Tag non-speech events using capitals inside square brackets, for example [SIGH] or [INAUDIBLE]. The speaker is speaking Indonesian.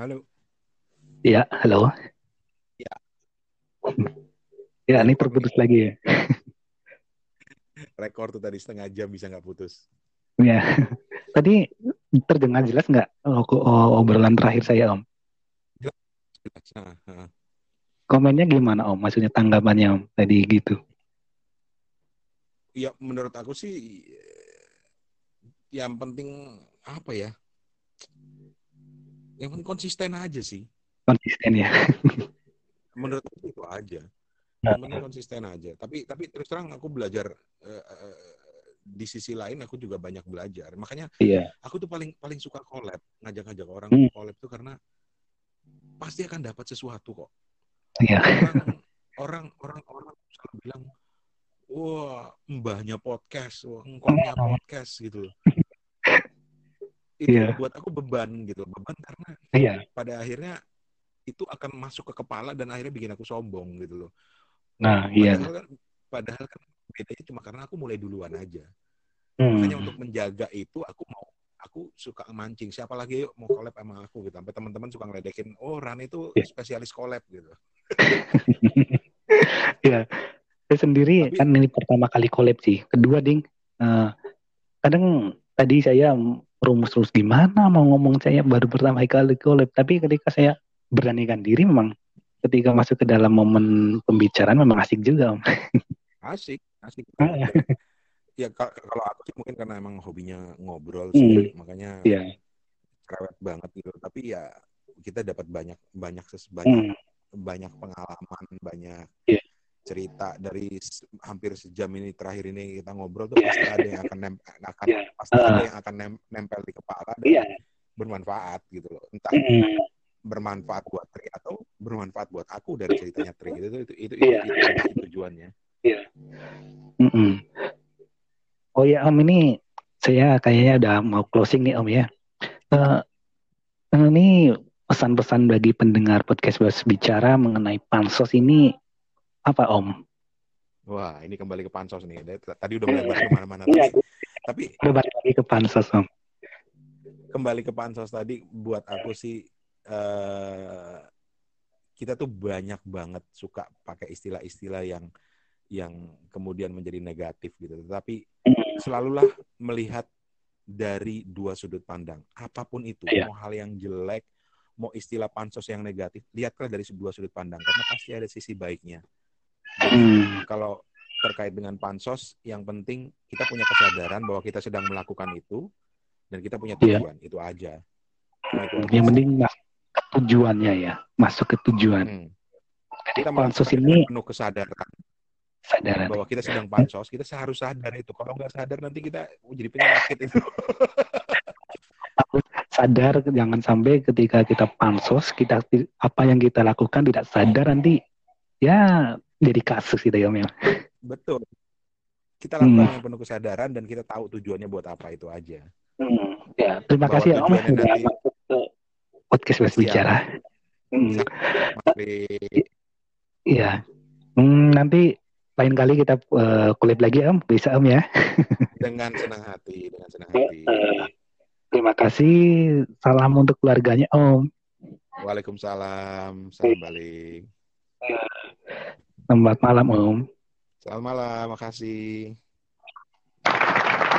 Halo. Iya, halo. Ya. Ya, ini terputus lagi ya. Rekor tuh tadi setengah jam bisa nggak putus. Ya. [LAUGHS] Tadi terdengar jelas nggak obrolan terakhir saya, Om? Jelas. Nah, nah. Komennya gimana, Om? Maksudnya tanggapannya, Om? Tadi gitu. Ya, menurut aku sih yang penting apa ya? Yang penting konsisten aja sih. Konsisten ya. [LAUGHS] menurut aku itu aja. Nah. Yang penting konsisten aja. Tapi tapi terus terang aku belajar uh, uh, di sisi lain aku juga banyak belajar. Makanya Iya. aku tuh paling paling suka collab, ngajak-ngajak orang Hmm. collab tuh karena pasti akan dapat sesuatu kok. Iya. Orang [LAUGHS] orang orang orang selalu bilang, wah mbahnya podcast, wah engkongnya podcast gitu. Itu Iya. buat aku beban gitu, beban karena Iya. pada akhirnya itu akan masuk ke kepala dan akhirnya bikin aku sombong gitu loh. Nah, iya. Padahal kan, padahal kan bedanya cuma karena aku mulai duluan aja. Hmm. Makanya untuk menjaga itu aku mau aku suka mancing siapa lagi yuk mau collab sama aku gitu sampai teman-teman suka ngeledekin oh Ran itu Iya. spesialis collab gitu [LAUGHS] Iya. Saya sendiri Tapi- kan ini pertama kali collab sih. Kedua, Ding. eh, kadang tadi saya rumus terus gimana mau ngomong saya baru pertama kali collab. Tapi ketika saya beranikan diri memang ketika masuk ke dalam momen pembicaraan memang asik juga, Om. [LAUGHS] asik asik [LAUGHS] ya ka- kalau aku sih mungkin karena emang hobinya ngobrol Hmm. sih makanya Iya. cerewet banget gitu tapi ya kita dapat banyak banyak banyak Hmm. banyak pengalaman banyak Iya. Cerita dari hampir sejam ini terakhir ini kita ngobrol tuh Iya. pasti ada yang akan nem- akan [LAUGHS] Iya. pasti Ah. ada yang akan nem- nempel di kepala dan Iya. bermanfaat gitu loh entah Hmm. bermanfaat buat Tri atau bermanfaat buat aku dari ceritanya Tri itu itu itu itu, Iya. itu, itu, itu tujuannya Mm-mm. Oh ya Om ini saya kayaknya udah mau closing nih Om ya. Eh, ini pesan-pesan bagi pendengar podcast Bebas Bicara mengenai pansos ini apa Om? wah ini kembali ke pansos nih tadi udah melebar ke mana-mana Iya. tapi, Udah balik lagi ke pansos Om. kembali ke pansos tadi buat aku sih eh kita tuh banyak banget suka pakai istilah-istilah yang yang kemudian menjadi negatif gitu. Tetapi selalulah melihat dari dua sudut pandang. Apa pun itu, Iya. mau hal yang jelek, mau istilah pansos yang negatif, lihatlah dari dua sudut pandang karena pasti ada sisi baiknya. Hmm. Kalau terkait dengan pansos, yang penting kita punya kesadaran bahwa kita sedang melakukan itu dan kita punya Iya. tujuan. Itu aja. Nah, itu Yang penting ke tujuannya ya, masuk ke tujuan. Hmm. Jadi Kita pansos ini penuh kesadaran sadaran. bahwa kita sedang pansos, kita harus sadar itu. Kalau nggak sadar nanti kita jadi penyakit itu. Sadar jangan sampai ketika kita pansos kita apa yang kita lakukan tidak sadar nanti ya jadi kasus gitu ya Om ya. Betul. Kita lakukan Hmm. penuh kesadaran dan kita tahu tujuannya buat apa itu aja. Hmm, ya, terima Bahwa kasih ya Om sudah nanti- masuk ke podcast Siap. Bicara. Hmm, Mas. Iya. Hmm, nanti lain kali kita uh, lagi Om, bisa Om ya. dengan senang hati, dengan senang hati. Terima kasih. Salam untuk keluarganya Om. Waalaikumsalam, salam balik. Selamat malam Om. Selamat malam, makasih.